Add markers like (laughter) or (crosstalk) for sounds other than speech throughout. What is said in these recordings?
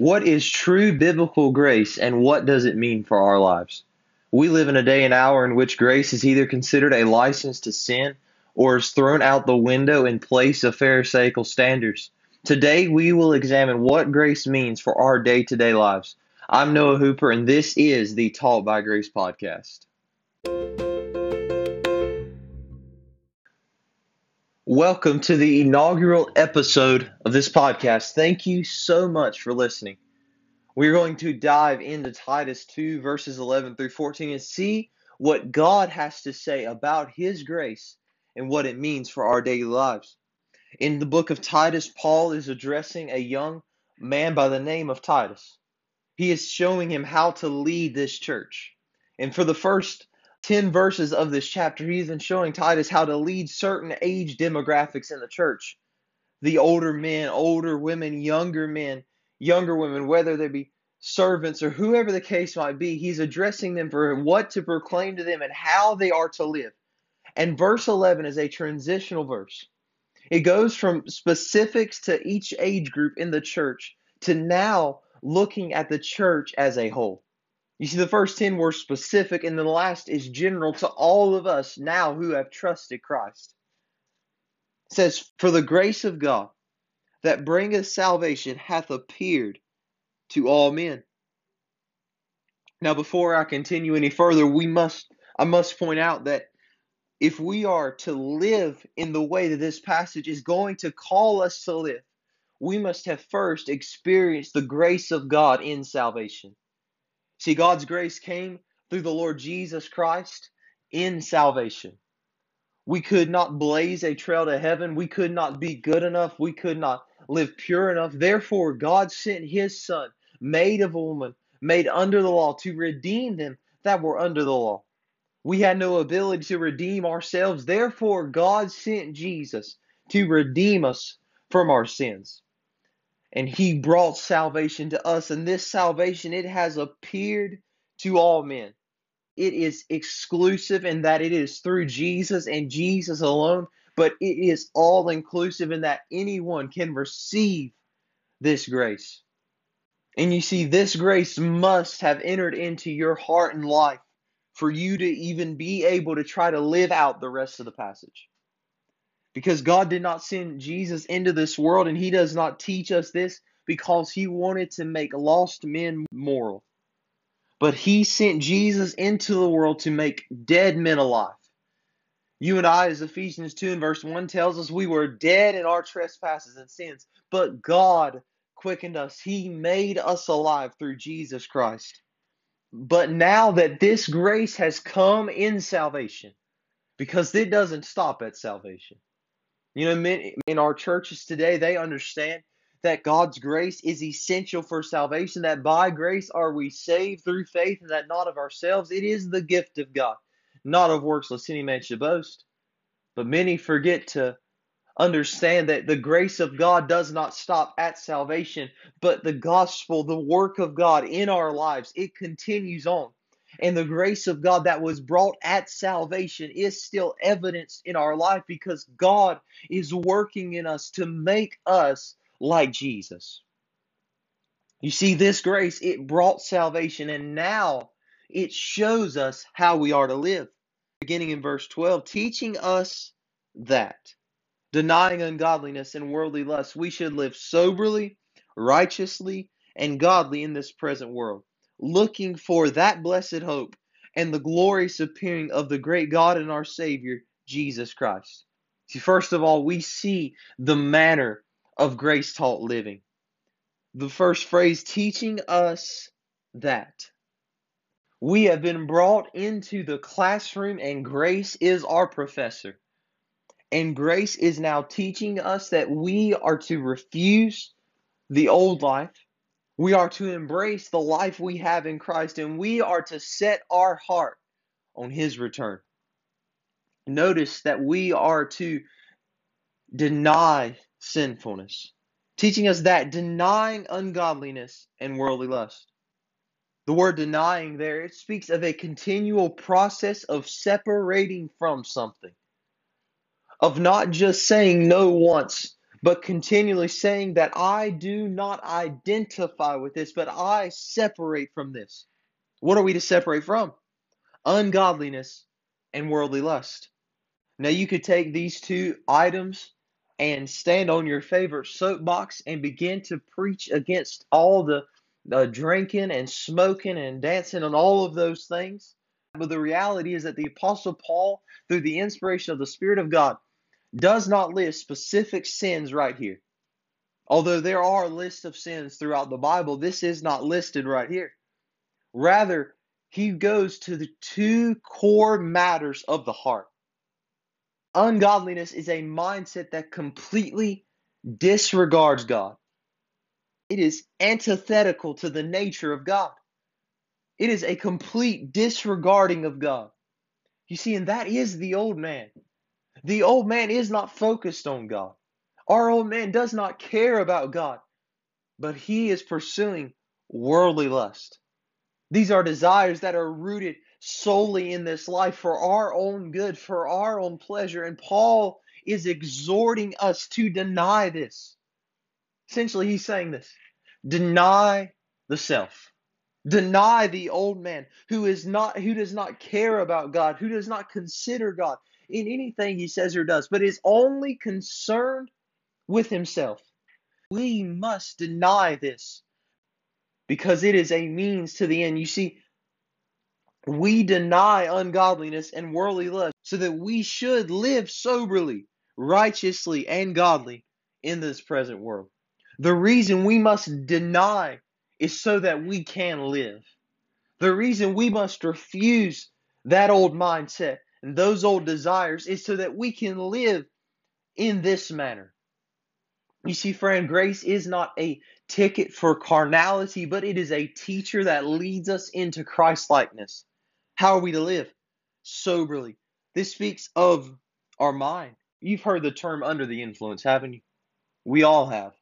What is true biblical grace and what does it mean for our lives? We live in a day and hour in which grace is either considered a license to sin or is thrown out the window in place of Pharisaical standards. Today, we will examine what grace means for our day to day lives. I'm Noah Hooper, and this is the Taught by Grace podcast. Welcome to the inaugural episode of this podcast. Thank you so much for listening. We're going to dive into Titus 2, verses 11 through 14, and see what God has to say about His grace and what it means for our daily lives. In the book of Titus, Paul is addressing a young man by the name of Titus. He is showing him how to lead this church. And for the first 10 verses of this chapter, he's been showing Titus how to lead certain age demographics in the church. The older men, older women, younger men, younger women, whether they be servants or whoever the case might be, he's addressing them for what to proclaim to them and how they are to live. And verse 11 is a transitional verse. It goes from specifics to each age group in the church to now looking at the church as a whole. You see, the first 10 were specific, and the last is general to all of us now who have trusted Christ. It says, For the grace of God that bringeth salvation hath appeared to all men. Now, before I continue any further, we must I must point out that if we are to live in the way that this passage is going to call us to live, we must have first experienced the grace of God in salvation. See, God's grace came through the Lord Jesus Christ in salvation. We could not blaze a trail to heaven. We could not be good enough. We could not live pure enough. Therefore, God sent His Son, made of a woman, made under the law, to redeem them that were under the law. We had no ability to redeem ourselves. Therefore, God sent Jesus to redeem us from our sins and he brought salvation to us and this salvation it has appeared to all men. It is exclusive in that it is through Jesus and Jesus alone but it is all inclusive in that anyone can receive this grace. And you see this grace must have entered into your heart and life for you to even be able to try to live out the rest of the passage because God did not send Jesus into this world and he does not teach us this because he wanted to make lost men moral. But he sent Jesus into the world to make dead men alive. You and I, as Ephesians 2 and verse 1 tells us, we were dead in our trespasses and sins, but God quickened us. He made us alive through Jesus Christ. But now that this grace has come in salvation, because it doesn't stop at salvation. You know, in our churches today, they understand that God's grace is essential for salvation, that by grace are we saved through faith, and that not of ourselves. It is the gift of God, not of works, lest any man should boast. But many forget to understand that the grace of God does not stop at salvation, but the gospel, the work of God in our lives, it continues on. And the grace of God that was brought at salvation is still evidenced in our life because God is working in us to make us like Jesus. You see, this grace, it brought salvation, and now it shows us how we are to live. Beginning in verse 12, teaching us that, denying ungodliness and worldly lust, we should live soberly, righteously, and godly in this present world looking for that blessed hope and the glorious appearing of the great God and our Savior, Jesus Christ. See, first of all, we see the manner of grace taught living. The first phrase, teaching us that. We have been brought into the classroom, and grace is our professor. And grace is now teaching us that we are to refuse the old life we are to embrace the life we have in Christ and we are to set our heart on His return. Notice that we are to deny sinfulness, teaching us that denying ungodliness and worldly lust. The word denying there, it speaks of a continual process of separating from something, of not just saying no once, but continually saying that I do not identify with this, but I separate from this. What are we to separate from? Ungodliness and worldly lust. Now, you could take these two items and stand on your favorite soapbox and begin to preach against all the drinking and smoking and dancing and all of those things. But the reality is that the Apostle Paul, through the inspiration of the Spirit of God, does not list specific sins right here. Although there are lists of sins throughout the Bible, this is not listed right here. Rather, he goes to the two core matters of the heart. Ungodliness is a mindset that completely disregards God. It is antithetical to the nature of God. It is a complete disregarding of God. You see, and that is the old man. The old man is not focused on God. Our old man does not care about God, but he is pursuing worldly lust. These are desires that are rooted solely in this life for our own good, for our own pleasure. And Paul is exhorting us to deny this. Essentially, he's saying this deny the self. Deny the old man who is not who does not care about God, who does not consider God, in anything he says or does, but is only concerned with himself. We must deny this because it is a means to the end. You see, we deny ungodliness and worldly lust so that we should live soberly, righteously, and godly in this present world. The reason we must deny is so that we can live. The reason we must refuse that old mindset and those old desires is so that we can live in this manner. You see, friend, grace is not a ticket for carnality, but it is a teacher that leads us into Christ likeness. How are we to live? Soberly. This speaks of our mind. You've heard the term under the influence, haven't you? We all have.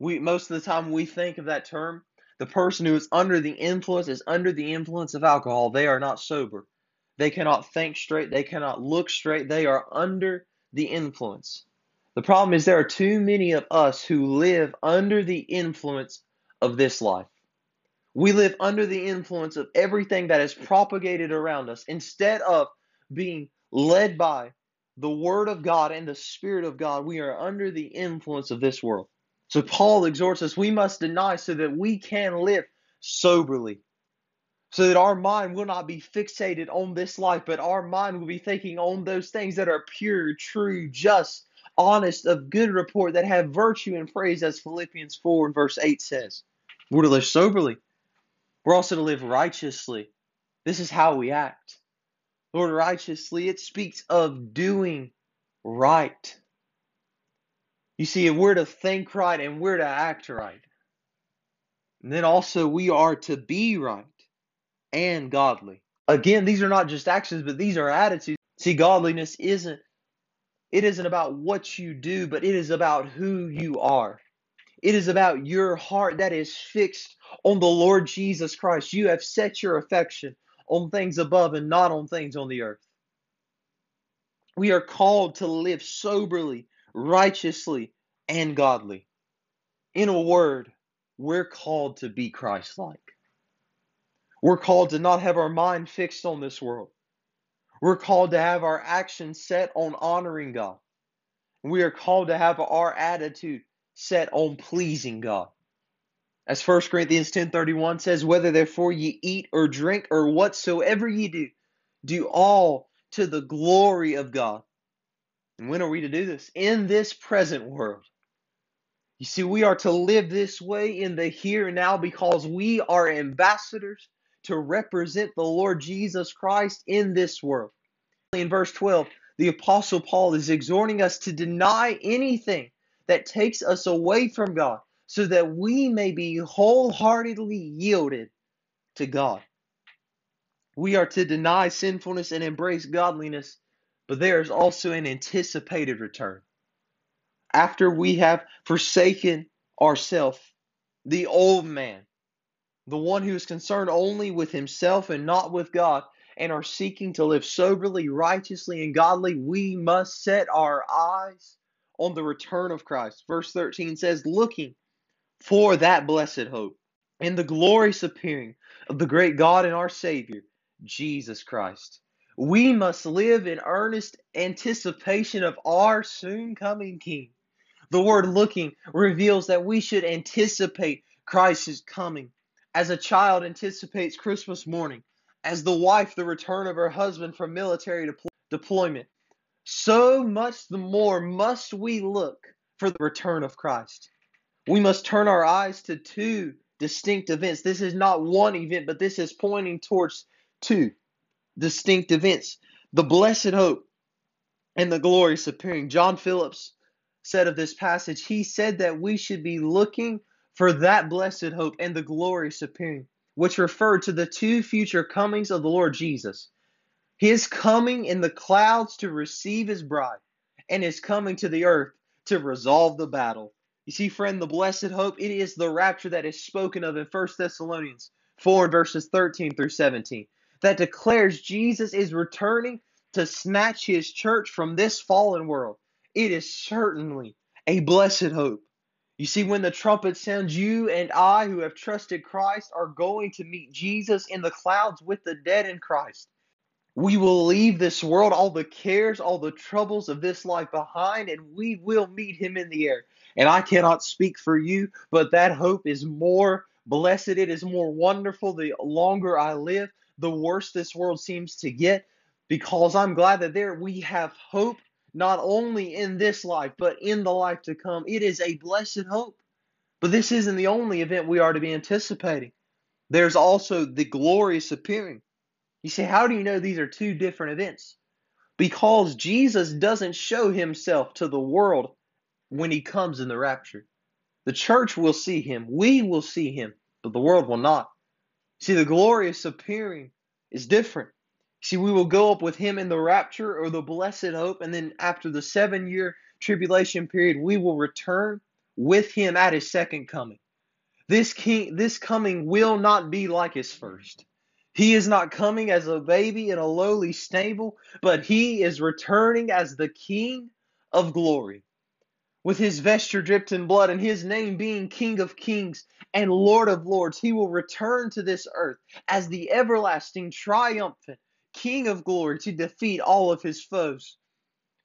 We most of the time we think of that term, the person who is under the influence is under the influence of alcohol. They are not sober. They cannot think straight. They cannot look straight. They are under the influence. The problem is there are too many of us who live under the influence of this life. We live under the influence of everything that is propagated around us instead of being led by the Word of God and the Spirit of God. We are under the influence of this world. So Paul exhorts us we must deny so that we can live soberly so that our mind will not be fixated on this life, but our mind will be thinking on those things that are pure, true, just, honest, of good report, that have virtue and praise, as Philippians 4 and verse 8 says. We're to live soberly. We're also to live righteously. This is how we act. Lord, righteously, it speaks of doing right. You see, if we're to think right and we're to act right. And then also, we are to be right and godly. Again, these are not just actions, but these are attitudes. See, godliness isn't it isn't about what you do, but it is about who you are. It is about your heart that is fixed on the Lord Jesus Christ. You have set your affection on things above and not on things on the earth. We are called to live soberly, righteously, and godly. In a word, we're called to be Christ like. We're called to not have our mind fixed on this world. We're called to have our actions set on honoring God. We are called to have our attitude set on pleasing God. As 1 Corinthians 10:31 says, whether therefore ye eat or drink or whatsoever ye do, do all to the glory of God. And when are we to do this? In this present world. You see, we are to live this way in the here and now because we are ambassadors to represent the Lord Jesus Christ in this world. In verse 12, the Apostle Paul is exhorting us to deny anything that takes us away from God so that we may be wholeheartedly yielded to God. We are to deny sinfulness and embrace godliness, but there is also an anticipated return. After we have forsaken ourselves, the old man, the one who is concerned only with himself and not with God, and are seeking to live soberly, righteously, and godly, we must set our eyes on the return of Christ. Verse 13 says, Looking for that blessed hope and the glorious appearing of the great God and our Savior, Jesus Christ. We must live in earnest anticipation of our soon coming King. The word looking reveals that we should anticipate Christ's coming. As a child anticipates Christmas morning, as the wife the return of her husband from military deployment, so much the more must we look for the return of Christ. We must turn our eyes to two distinct events. This is not one event, but this is pointing towards two distinct events the blessed hope and the glorious appearing. John Phillips said of this passage, he said that we should be looking for that blessed hope and the glorious appearing, which referred to the two future comings of the Lord Jesus. His coming in the clouds to receive his bride, and his coming to the earth to resolve the battle. You see, friend, the blessed hope, it is the rapture that is spoken of in 1 Thessalonians 4 verses 13 through 17, that declares Jesus is returning to snatch his church from this fallen world. It is certainly a blessed hope. You see, when the trumpet sounds, you and I who have trusted Christ are going to meet Jesus in the clouds with the dead in Christ. We will leave this world, all the cares, all the troubles of this life behind, and we will meet him in the air. And I cannot speak for you, but that hope is more blessed. It is more wonderful the longer I live, the worse this world seems to get, because I'm glad that there we have hope not only in this life, but in the life to come. It is a blessed hope. But this isn't the only event we are to be anticipating. There's also the glorious appearing. You say, how do you know these are two different events? Because Jesus doesn't show himself to the world when he comes in the rapture. The church will see him, we will see him, but the world will not. See, the glorious appearing is different. See, we will go up with him in the rapture or the blessed hope, and then after the seven year tribulation period, we will return with him at his second coming. This king this coming will not be like his first. He is not coming as a baby in a lowly stable, but he is returning as the king of glory with his vesture dripped in blood and his name being King of Kings and Lord of Lords, he will return to this earth as the everlasting, triumphant King of glory to defeat all of his foes.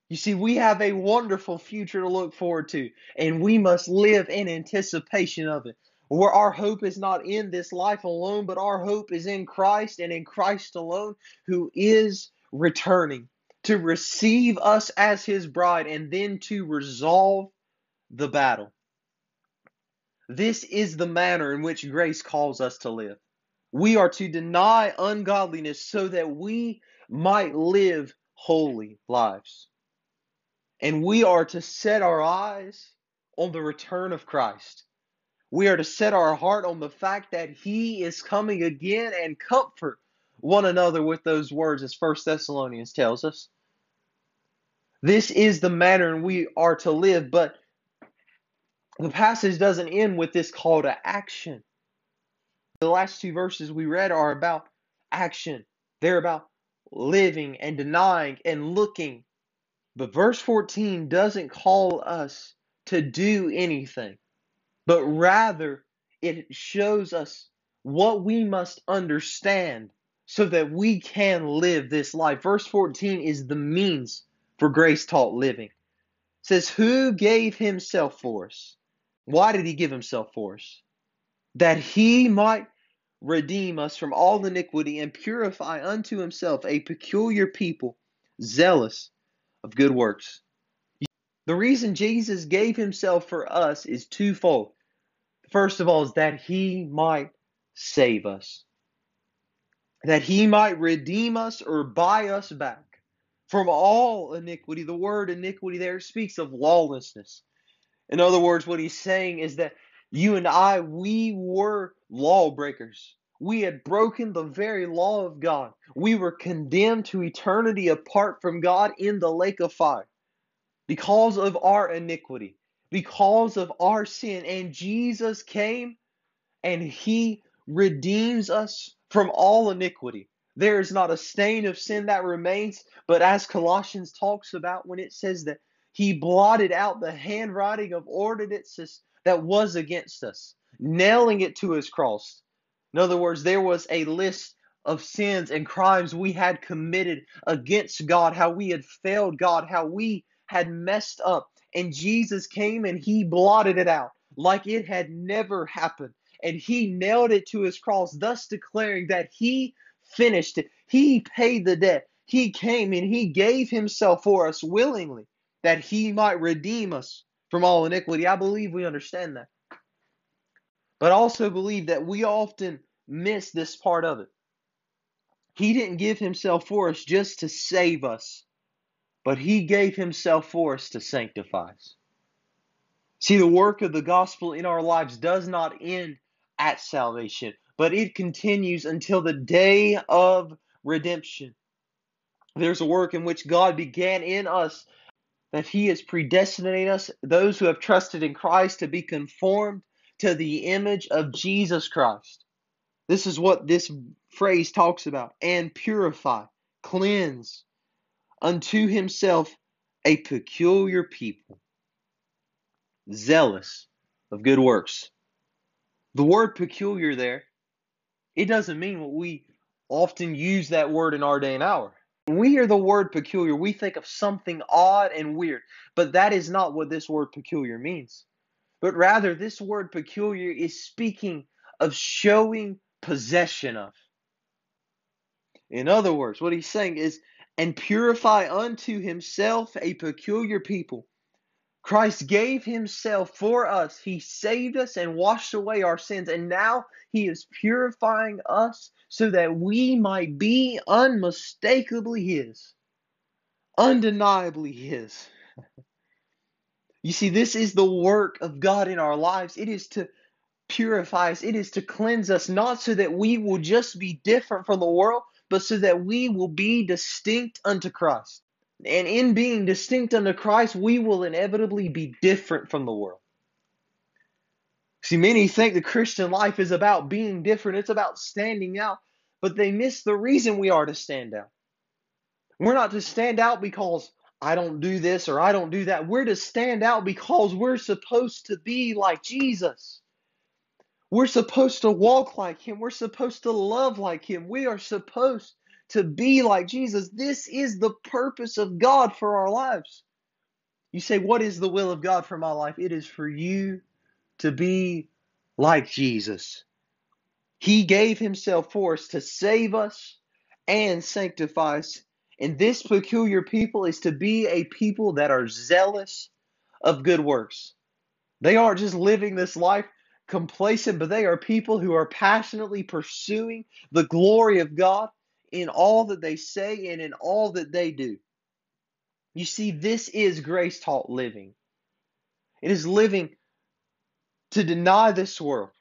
You see, we have a wonderful future to look forward to, and we must live in anticipation of it. Where our hope is not in this life alone, but our hope is in Christ and in Christ alone, who is returning to receive us as his bride and then to resolve the battle. This is the manner in which grace calls us to live. We are to deny ungodliness so that we might live holy lives. And we are to set our eyes on the return of Christ. We are to set our heart on the fact that he is coming again and comfort one another with those words as First Thessalonians tells us. This is the manner in we are to live, but the passage doesn't end with this call to action. The last two verses we read are about action. They're about living and denying and looking. But verse 14 doesn't call us to do anything, but rather it shows us what we must understand so that we can live this life. Verse 14 is the means for grace taught living. It says, Who gave himself for us? Why did he give himself for us? That he might redeem us from all iniquity and purify unto himself a peculiar people, zealous of good works. The reason Jesus gave himself for us is twofold. First of all, is that he might save us, that he might redeem us or buy us back from all iniquity. The word iniquity there speaks of lawlessness. In other words, what he's saying is that you and I, we were lawbreakers. We had broken the very law of God. We were condemned to eternity apart from God in the lake of fire because of our iniquity, because of our sin. And Jesus came and he redeems us from all iniquity. There is not a stain of sin that remains, but as Colossians talks about when it says that He blotted out the handwriting of ordinances that was against us, nailing it to his cross. In other words, there was a list of sins and crimes we had committed against God, how we had failed God, how we had messed up. And Jesus came and he blotted it out like it had never happened. And he nailed it to his cross, thus declaring that he finished it. He paid the debt. He came and he gave himself for us willingly that he might redeem us from all iniquity. I believe we understand that. But also believe that we often miss this part of it. He didn't give himself for us just to save us, but he gave himself for us to sanctify us. See, the work of the gospel in our lives does not end at salvation, but it continues until the day of redemption. There's a work in which God began in us that He is predestinating us, those who have trusted in Christ, to be conformed to the image of Jesus Christ. This is what this phrase talks about. And purify, cleanse unto Himself a peculiar people, zealous of good works. The word peculiar there, it doesn't mean what we often use that word in our day and hour. When we hear the word peculiar, we think of something odd and weird, but that is not what this word peculiar means. But rather, this word peculiar is speaking of showing possession of. In other words, what he's saying is, and purify unto himself a peculiar people. Christ gave himself for us. He saved us and washed away our sins, and now he is purifying us so that we might be unmistakably His, undeniably His. (laughs) you see, this is the work of God in our lives. It is to purify us, it is to cleanse us, not so that we will just be different from the world, but so that we will be distinct unto Christ. And in being distinct unto Christ, we will inevitably be different from the world. See, many think the Christian life is about being different, it's about standing out, but they miss the reason we are to stand out. We're not to stand out because I don't do this or I don't do that. We're to stand out because we're supposed to be like Jesus. We're supposed to walk like Him. We're supposed to love like Him. We are supposed to be like Jesus. This is the purpose of God for our lives. You say, What is the will of God for my life? It is for you to be like Jesus. He gave himself for us to save us and sanctify us. And this peculiar people is to be a people that are zealous of good works. They aren't just living this life complacent, but they are people who are passionately pursuing the glory of God in all that they say and in all that they do. You see, this is grace taught living. It is living to deny this world,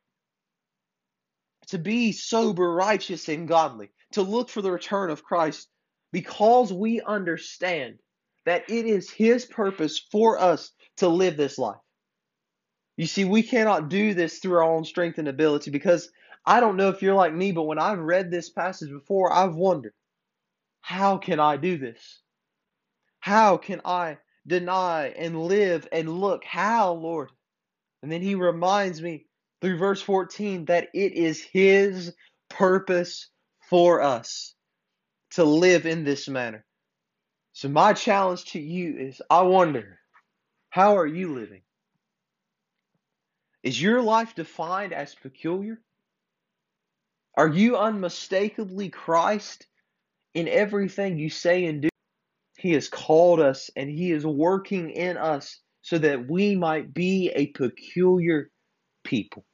to be sober, righteous, and godly, to look for the return of Christ because we understand that it is His purpose for us to live this life. You see, we cannot do this through our own strength and ability because I don't know if you're like me, but when I've read this passage before, I've wondered, how can I do this? How can I deny and live and look? How, Lord? And then he reminds me through verse 14 that it is his purpose for us to live in this manner. So, my challenge to you is I wonder, how are you living? Is your life defined as peculiar? Are you unmistakably Christ in everything you say and do? He has called us and He is working in us so that we might be a peculiar people.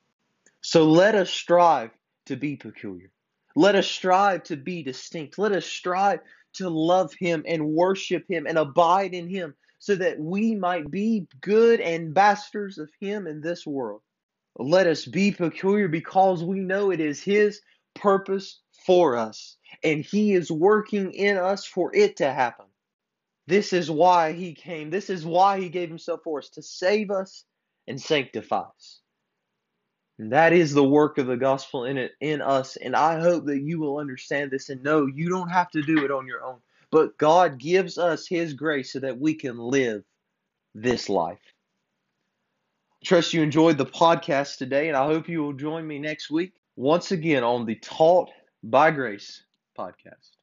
So let us strive to be peculiar. Let us strive to be distinct. Let us strive to love Him and worship Him and abide in Him so that we might be good ambassadors of Him in this world. Let us be peculiar because we know it is His purpose for us and He is working in us for it to happen. This is why he came. This is why he gave himself for us to save us and sanctify us. That is the work of the gospel in it in us. And I hope that you will understand this and know you don't have to do it on your own. But God gives us his grace so that we can live this life. I trust you enjoyed the podcast today, and I hope you will join me next week once again on the Taught by Grace podcast.